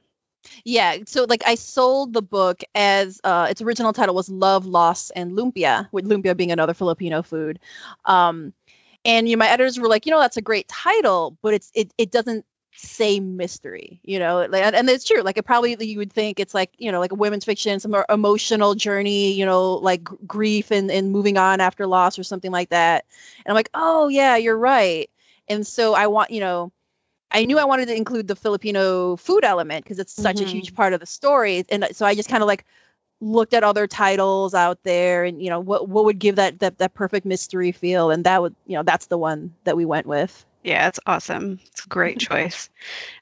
Yeah, so like I sold the book as uh, its original title was Love, Loss, and Lumpia, with lumpia being another Filipino food. Um, and you know, my editors were like, you know, that's a great title, but it's it it doesn't say mystery, you know, like, and it's true. Like it probably you would think it's like you know like a women's fiction, some emotional journey, you know, like gr- grief and and moving on after loss or something like that. And I'm like, oh yeah, you're right. And so I want you know. I knew I wanted to include the Filipino food element because it's such a Mhm. huge part of the story, and so I just kind of like looked at other titles out there, and you know what what would give that that that perfect mystery feel, and that would you know that's the one that we went with. Yeah, it's awesome. It's a great choice.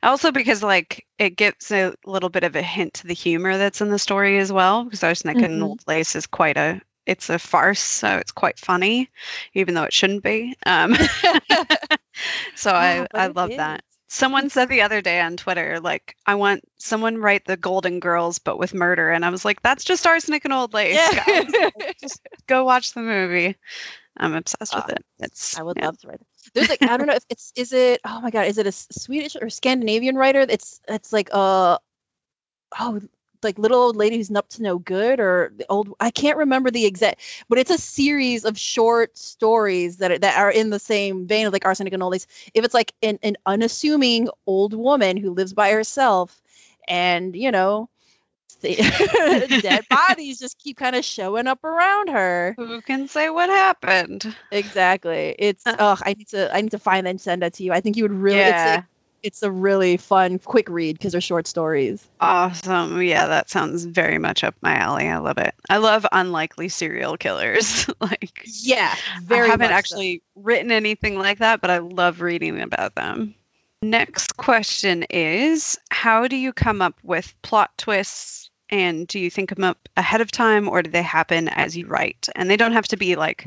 Also because like it gives a little bit of a hint to the humor that's in the story as well. Because Arsenic and Mhm. Old Lace is quite a it's a farce, so it's quite funny, even though it shouldn't be. Um, <laughs> so <laughs> I Oh, I love that. Someone said the other day on Twitter, like, I want someone write the Golden Girls, but with murder, and I was like, that's just Arsenic and Old Lace. guys. Yeah. <laughs> just go watch the movie. I'm obsessed with Uh, it. It's I would yeah. love to write. That. There's like I don't know if it's is it oh my god is it a Swedish or Scandinavian writer? It's it's like uh oh like little old lady who's up to no good or the old I can't remember the exact but it's a series of short stories that are, that are in the same vein of like arsenic and all these. If it's like an, an unassuming old woman who lives by herself and you know the <laughs> dead <laughs> bodies just keep kind of showing up around her. Who can say what happened? Exactly. It's oh, I need to I need to find that and send that to you. I think you would really Yeah. it's it's a really fun quick read because they're short stories. Awesome. Yeah, that sounds very much up my alley. I love it. I love unlikely serial killers. <laughs> like Yeah, very I haven't much so. actually written anything like that, but I love reading about them. Next question is How do you come up with plot twists? And do you think them up ahead of time or do they happen as you write? And they don't have to be like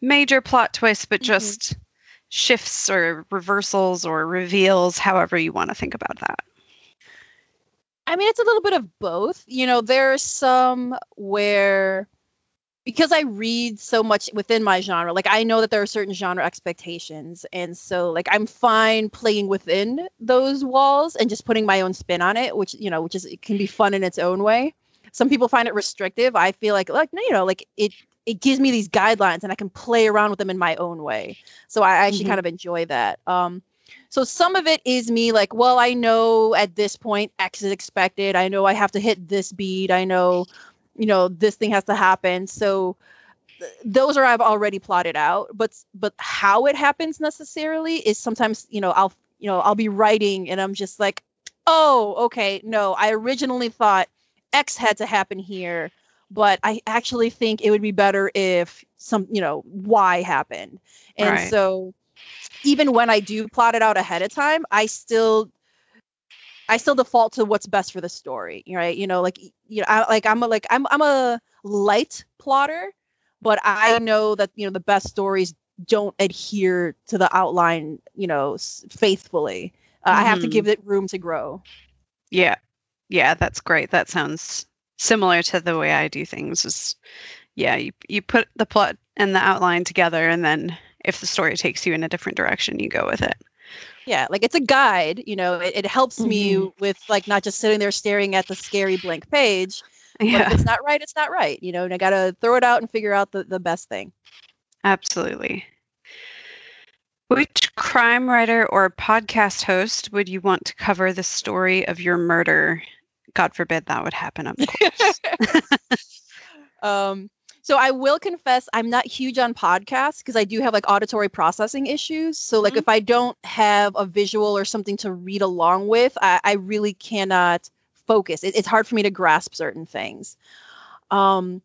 major plot twists, but Mhm. just shifts or reversals or reveals, however you want to think about that. I mean, it's a little bit of both. You know, there's some where because I read so much within my genre, like I know that there are certain genre expectations. And so like I'm fine playing within those walls and just putting my own spin on it, which, you know, which is it can be fun in its own way. Some people find it restrictive. I feel like like you know, like it it gives me these guidelines and I can play around with them in my own way. So I actually Mhm. kind of enjoy that. Um so some of it is me like, well, I know at this point X is expected. I know I have to hit this beat. I know, you know, this thing has to happen. So th- those are I've already plotted out. But but how it happens necessarily is sometimes, you know, I'll you know, I'll be writing and I'm just like, oh, okay, no, I originally thought X had to happen here, but I actually think it would be better if some, you know, Y happened. And Right. so even when I do plot it out ahead of time, I still I still default to what's best for the story, right? You know, like you know, I, like I'm a like I'm I'm a light plotter, but I know that you know the best stories don't adhere to the outline, you know, s- faithfully. Uh, I have to Mhm. give it room to grow. Yeah. Yeah, that's great. That sounds similar to the way I do things is yeah, you you put the plot and the outline together and then if the story takes you in a different direction, you go with it. Yeah, like it's a guide, you know, it, it helps me Mhm. with like not just sitting there staring at the scary blank page. But if Yeah, it's not right, it's not right, you know, and I gotta throw it out and figure out the, the best thing. absolutely. Which crime writer or podcast host would you want to cover the story of your murder? God forbid that would happen, of course. <laughs> um so i will confess i'm not huge on podcasts because i do have like auditory processing issues so like Mhm. if i don't have a visual or something to read along with i, I really cannot focus it, it's hard for me to grasp certain things um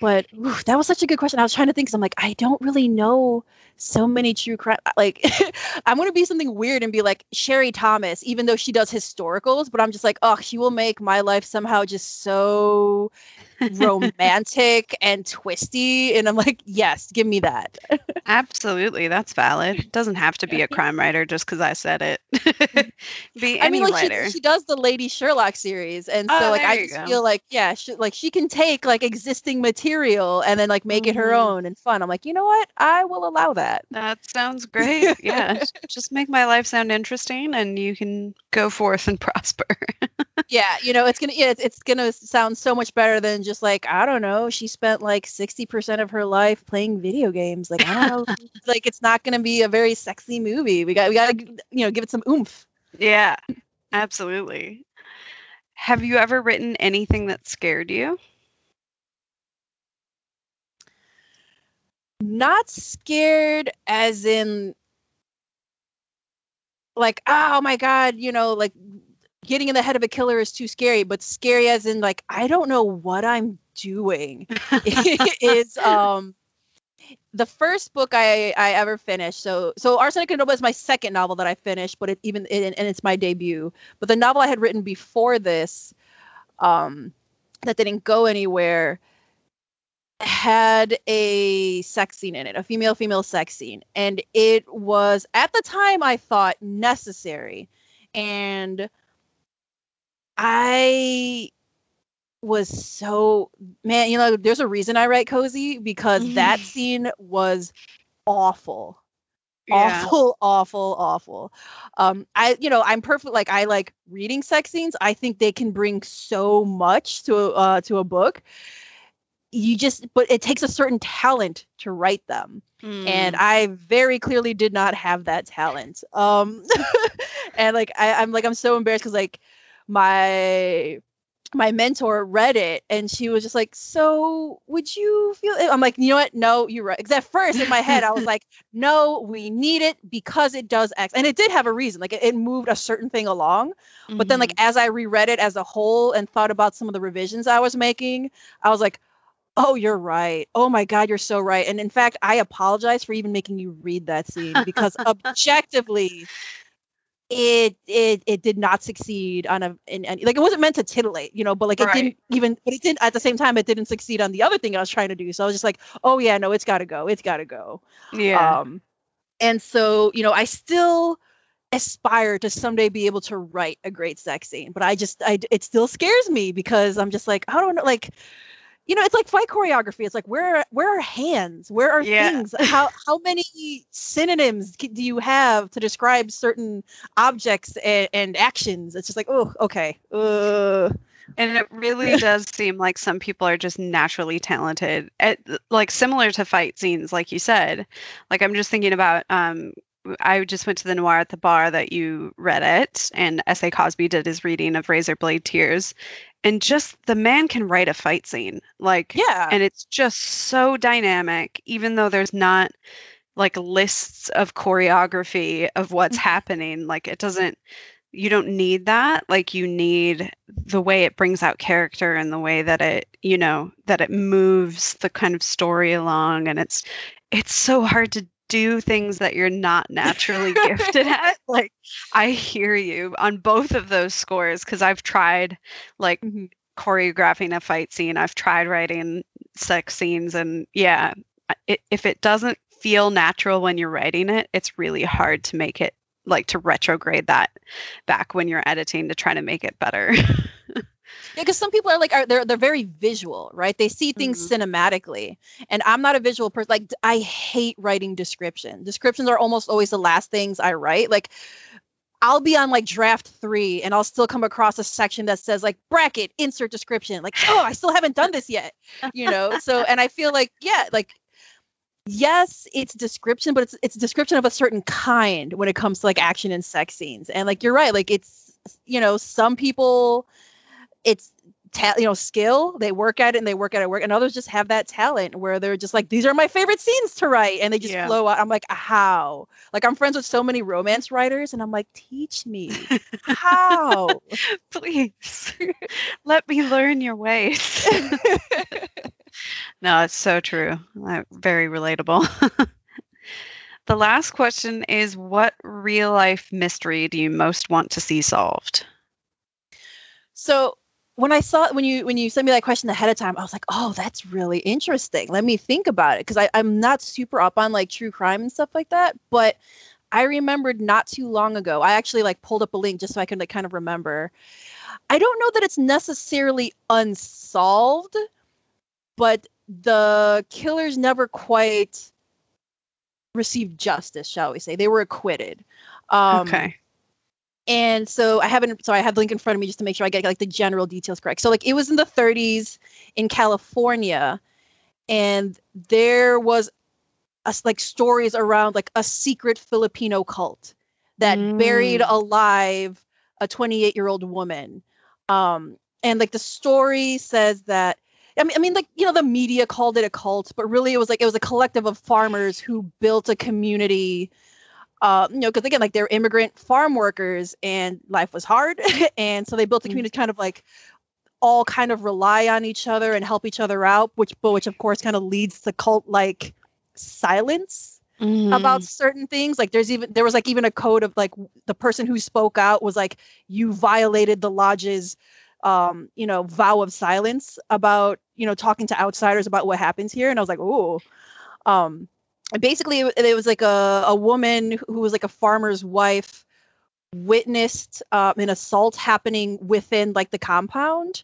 but ooh, that was such a good question. I was trying to think because i'm like i don't really know so many true crime like <laughs> i'm going to be something weird and be like sherry thomas even though she does historicals but i'm just like oh she will make my life somehow just so romantic and twisty and i'm like yes give me that Absolutely, that's valid. It doesn't have to be a crime writer just because I said it. <laughs> be any i mean like writer. she, she does the lady sherlock series and so Oh, like i just go. feel like yeah she, like she can take like existing material and then like make it her Mhm. own and fun i'm like you know what i will allow that That sounds great. <laughs> Yeah. Just make my life sound interesting and you can go forth and <laughs> prosper. Yeah you know it's gonna yeah it's, it's gonna sound so much better than just like i don't know she spent like 60% of her life playing video games like i don't know <laughs> like it's not gonna be a very sexy movie we got we gotta you know give it some oomph yeah. Absolutely. Have you ever written anything that scared you? not scared as in like oh my god you know like getting in the head of a killer is too scary but scary as in like i don't know what i'm doing <laughs> <laughs> is um the first book I, I ever finished. So so Arsenic and Adobo is my second novel that I finished, but it even and and it's my debut. But the novel I had written before this, um, that didn't go anywhere, had a sex scene in it, a female female sex scene, and it was at the time I thought necessary, and I was so man, you know, there's a reason I write cozy because that scene was awful. Awful, <laughs> awful, awful. Um, I, you know, I'm perfect. Like, I like reading sex scenes. I think they can bring so much to a uh, to a book. You just, but it takes a certain talent to write them, and Mm. I very clearly did not have that talent. Um, <laughs> and like, I, I'm like, I'm so embarrassed because like my my mentor read it and she was just like, So would you feel it? I'm like, you know what? No, you're right. Because at first in my head, I was like, <laughs> No, we need it because it does X. And it did have a reason. Like it, it moved a certain thing along. But then, like, Mhm. as I reread it as a whole and thought about some of the revisions I was making, I was like, Oh, you're right. Oh my God, you're so right. And in fact, I apologize for even making you read that scene because <laughs> objectively, it it it did not succeed on a in, in, like it wasn't meant to titillate you know but like it Right. didn't even but it didn't at the same time it didn't succeed on the other thing i was trying to do so i was just like oh yeah no it's got to go it's got to go Yeah. um and so you know i still aspire to someday be able to write a great sex scene but i just i it still scares me because i'm just like i don't know like you know it's like fight choreography it's like where are, where are hands where are Yeah. things how how many synonyms do you have to describe certain objects and, and actions it's just like oh okay uh, And it really <laughs> does seem like some people are just naturally talented at like similar to fight scenes, like you said. Like I'm just thinking about um I just went to the noir at the bar that you read it, and S.A. Cosby did his reading of Razorblade Tears. And just the man can write a fight scene. Like yeah and it's just so dynamic, even though there's not like lists of choreography of what's Mhm. happening. Like it doesn't you don't need that like you need the way it brings out character and the way that it you know that it moves the kind of story along and it's it's so hard to do things that you're not naturally gifted <laughs> at like i hear you on both of those scores because i've tried like Mhm. choreographing a fight scene i've tried writing sex scenes and yeah it, if it doesn't feel natural when you're writing it it's really hard to make it like to retrograde that back when you're editing to try to make it better <laughs> Yeah, because some people are like are they're they're very visual, right? They see things mm-hmm. cinematically, and I'm not a visual person. Like I hate writing description. Descriptions are almost always the last things I write. Like I'll be on like draft three, and I'll still come across a section that says like bracket insert description. Like oh, I still haven't done this yet, you know. So <laughs> and I feel like yeah, like yes, it's description, but it's it's description of a certain kind when it comes to like action and sex scenes. And like you're right, like it's you know some people it's ta- you know skill they work at it and they work at it work and others just have that talent where they're just like these are my favorite scenes to write and they just Yeah. flow out i'm like how? Like i'm friends with so many romance writers and i'm like teach me. How? <laughs> Please. <laughs> Let me learn your ways. <laughs> No it's so true. Very relatable. The last question is what real life mystery do you most want to see solved? So when i saw when you when you sent me that question ahead of time i was like oh that's really interesting. Let me think about it. Because i'm not super up on like true crime and stuff like that but i remembered not too long ago i actually like pulled up a link just so i could like kind of remember. I don't know that it's necessarily unsolved but the killers never quite received justice shall we say. They were acquitted. Um okay and so I haven't so I have the link in front of me just to make sure I get like the general details correct. So like it was in the 30s in California and there was a, like stories around like a secret Filipino cult that buried Mm. alive a 28 year old woman. Um and like the story says that I mean, I mean, like you know, the media called it a cult, but really it was like it was a collective of farmers who built a community uh, you know, because again, like they're immigrant farm workers and life was hard. <laughs> and so they built a Mm. community kind of like all kind of rely on each other and help each other out, which, but which of course kind of leads to cult like silence about certain things. Like there's even, there was like even a code of like the person who spoke out was like, you violated the lodge's, um, you know, vow of silence about, you know, talking to outsiders about what happens here. And I was like, oh, um, basically it, was like a, a woman who was like a farmer's wife witnessed um, an assault happening within like the compound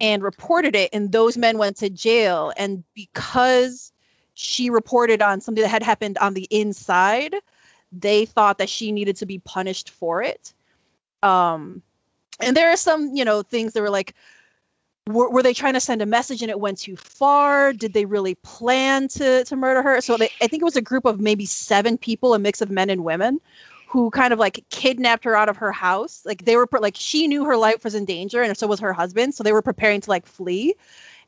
and reported it and those men went to jail. And because she reported on something that had happened on the inside they thought that she needed to be punished for it. Um and there are some you know things that were like were, were they trying to send a message and it went too far? Did they really plan to to murder her? So they, i think it was a group of maybe seven people a mix of men and women who kind of like kidnapped her out of her house. Like they were pre- like she knew her life was in danger and so was her husband so they were preparing to like flee.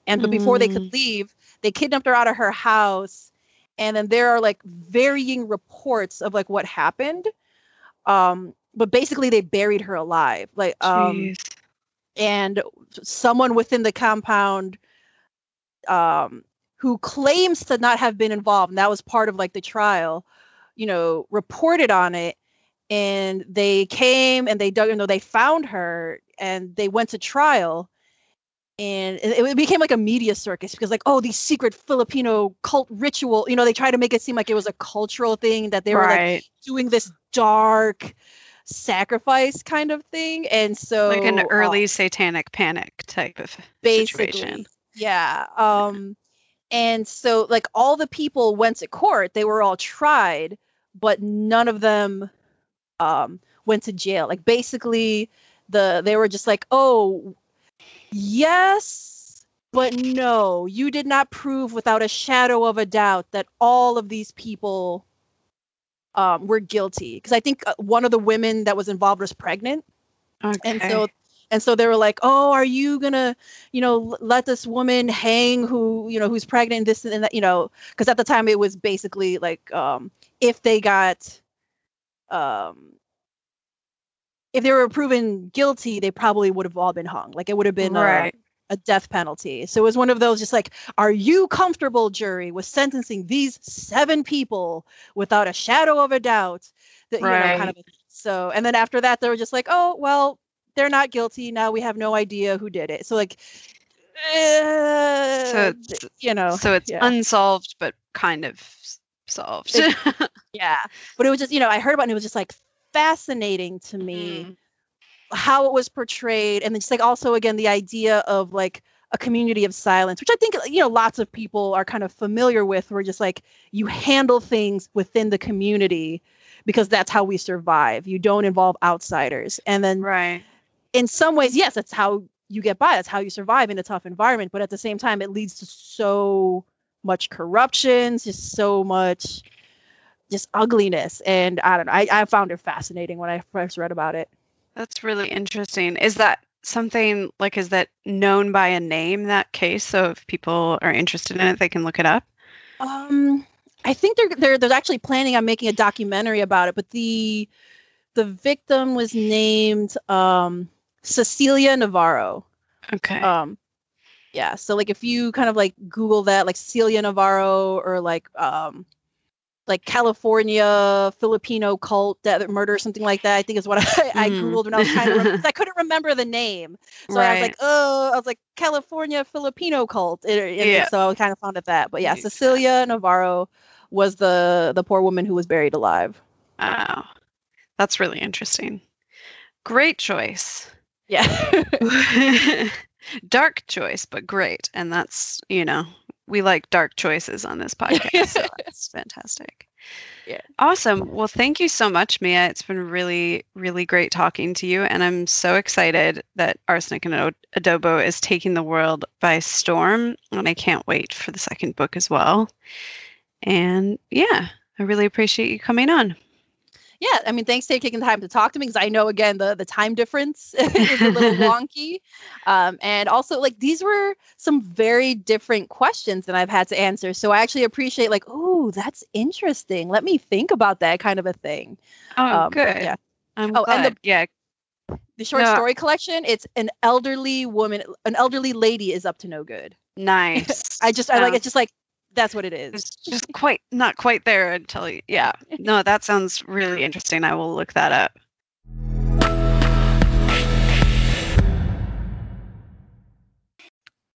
And but before they could leave they kidnapped her out of her house. And then there are like varying reports of like what happened. Um but basically they buried her alive. Like um. And someone within the compound um who claims to not have been involved and that was part of like the trial you know reported on it and they came and they dug, you know, they found her and they went to trial and it, became like a media circus because like oh these secret filipino cult ritual you know they try to make it seem like it was a cultural thing that they were right. like doing this dark sacrifice kind of thing. And so like an uh, early satanic panic type of situation. yeah um and so like all the people went to court. They were all tried but none of them um went to jail. Like basically the they were just like oh yes but no. You did not prove without a shadow of a doubt that all of these people um were guilty because i think uh, one of the women that was involved was pregnant Okay. and so and so they were like oh are you gonna you know let this woman hang who you know who's pregnant this and that you know because at the time it was basically like um if they got um if they were proven guilty they probably would have all been hung like it would have been right. A death penalty. So it was one of those just like, are you comfortable, jury, with sentencing these seven people without a shadow of a doubt? That you know, kind Right. of. So and then after that, they were just like, oh well, they're not guilty now. We have no idea who did it. So like, uh, So it's you know, so it's yeah. unsolved but kind of solved. It- <laughs> yeah. But it was just you know, I heard about it. and It was just like fascinating to me. Mm. How it was portrayed and then just like also again the idea of like a community of silence which i think you know lots of people are kind of familiar with where just like you handle things within the community because that's how we survive. You don't involve outsiders. And then right. in some ways yes that's how you get by. That's how you survive in a tough environment. But at the same time it leads to so much corruption just so much just ugliness. And i don't know i, I found it fascinating when i first read about it That's really interesting. Is that something like is that known by a name that case? So if people are interested in it, they can look it up. Um, I think they're they're they're actually planning on making a documentary about it, but the the victim was named um Cecilia Navarro. Okay. Um, yeah. So like if you kind of like Google that, like Cecilia Navarro or like um like California Filipino cult that murder something like that. I think is what <laughs> I, I Mhm. googled when I was trying to remember. I couldn't remember the name, so I was like, oh, I was like California Filipino cult. And- and Yeah. So I was kind of found it that. But yeah, Cecilia Navarro was the the poor woman who was buried alive. Oh, that's really interesting. Great choice. Yeah. <laughs> <laughs> dark choice, but great. And that's, you know, we like dark choices on this podcast. so that's <laughs> fantastic. Yeah. Awesome. Well, thank you so much, Mia. It's been really, really great talking to you. And I'm so excited that Arsenic and Ad- Adobo is taking the world by storm. And I can't wait for the second book as well. And yeah, I really appreciate you coming on. Yeah, I mean, thanks for taking the time to talk to me because I know again the the time difference <laughs> is a little <laughs> wonky, um, and also like these were some very different questions that I've had to answer. So I actually appreciate like, oh, that's interesting. Let me think about that kind of a thing. Oh, Um, good. Yeah, I'm Oh, and the- yeah. the short No. story collection. It's an elderly woman, an elderly lady is up to no good. <laughs> Nice. I just I like it's just like that's what it is. It's just quite not quite there until yeah. <laughs> No, that sounds really interesting. I will look that up.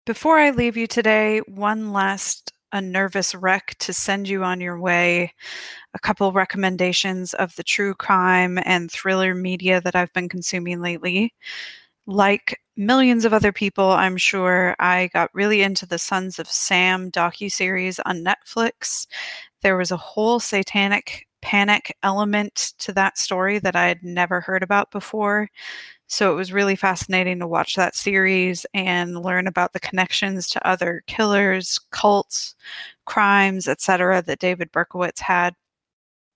Before I leave you today, one last a nervous wreck to send you on your way. A couple recommendations of the true crime and thriller media that I've been consuming lately. Like millions of other people, I'm sure I got really into the Sons of Sam docuseries on Netflix. There was a whole satanic panic element to that story that I had never heard about before. So it was really fascinating to watch that series and learn about the connections to other killers, cults, crimes, etc. that David Berkowitz had.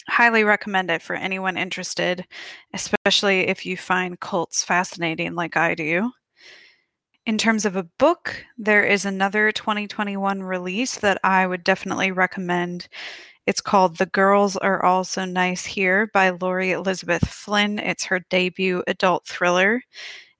Highly recommend it for anyone interested, especially if you find cults fascinating like I do. In terms of a book, there is another 2021 release that I would definitely recommend. It's called The Girls Are All So Nice Here by Laurie Elizabeth Flynn. It's her debut adult thriller,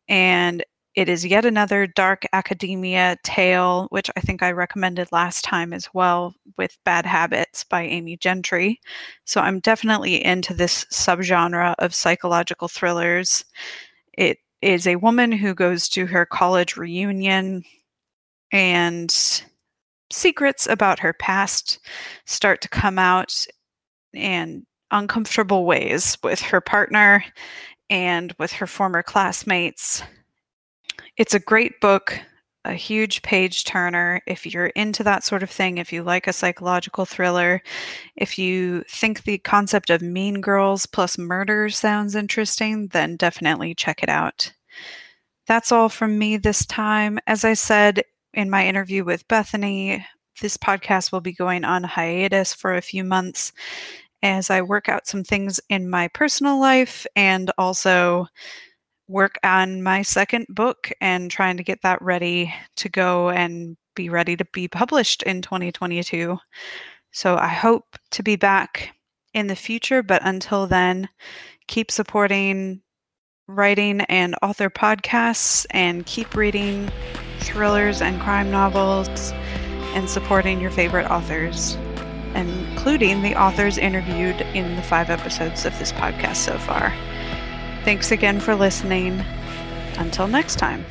and It is yet another dark academia tale, which I think I recommended last time as well, with Bad Habits by Amy Gentry. So I'm definitely into this subgenre of psychological thrillers. It is a woman who goes to her college reunion and secrets about her past start to come out in uncomfortable ways with her partner and with her former classmates. It's a great book, a huge page turner. If you're into that sort of thing, if you like a psychological thriller, if you think the concept of mean girls plus murder sounds interesting, then definitely check it out. That's all from me this time. As I said in my interview with Bethany, this podcast will be going on hiatus for a few months as I work out some things in my personal life and also work on my second book and trying to get that ready to go and be ready to be published in 2022. So I hope to be back in the future, but until then, keep supporting writing and author podcasts and keep reading thrillers and crime novels and supporting your favorite authors, including the authors interviewed in the five episodes of this podcast so far. Thanks again for listening. Until next time.